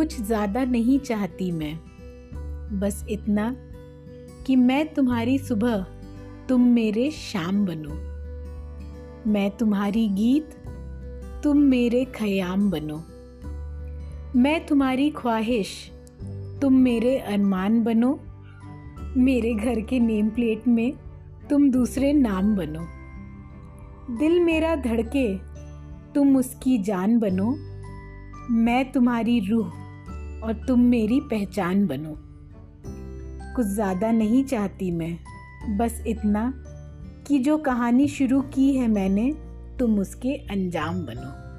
कुछ ज़्यादा नहीं चाहती मैं। बस इतना कि मैं तुम्हारी सुबह तुम मेरे शाम बनो। मैं तुम्हारी गीत तुम मेरे खयाम बनो। मैं तुम्हारी ख्वाहिश तुम मेरे अरमान बनो। मेरे घर के नेम प्लेट में तुम दूसरे नाम बनो। दिल मेरा धड़के तुम उसकी जान बनो। मैं तुम्हारी रूह और तुम मेरी पहचान बनो। कुछ ज़्यादा नहीं चाहती मैं, बस इतना कि जो कहानी शुरू की है मैंने, तुम उसके अंजाम बनो।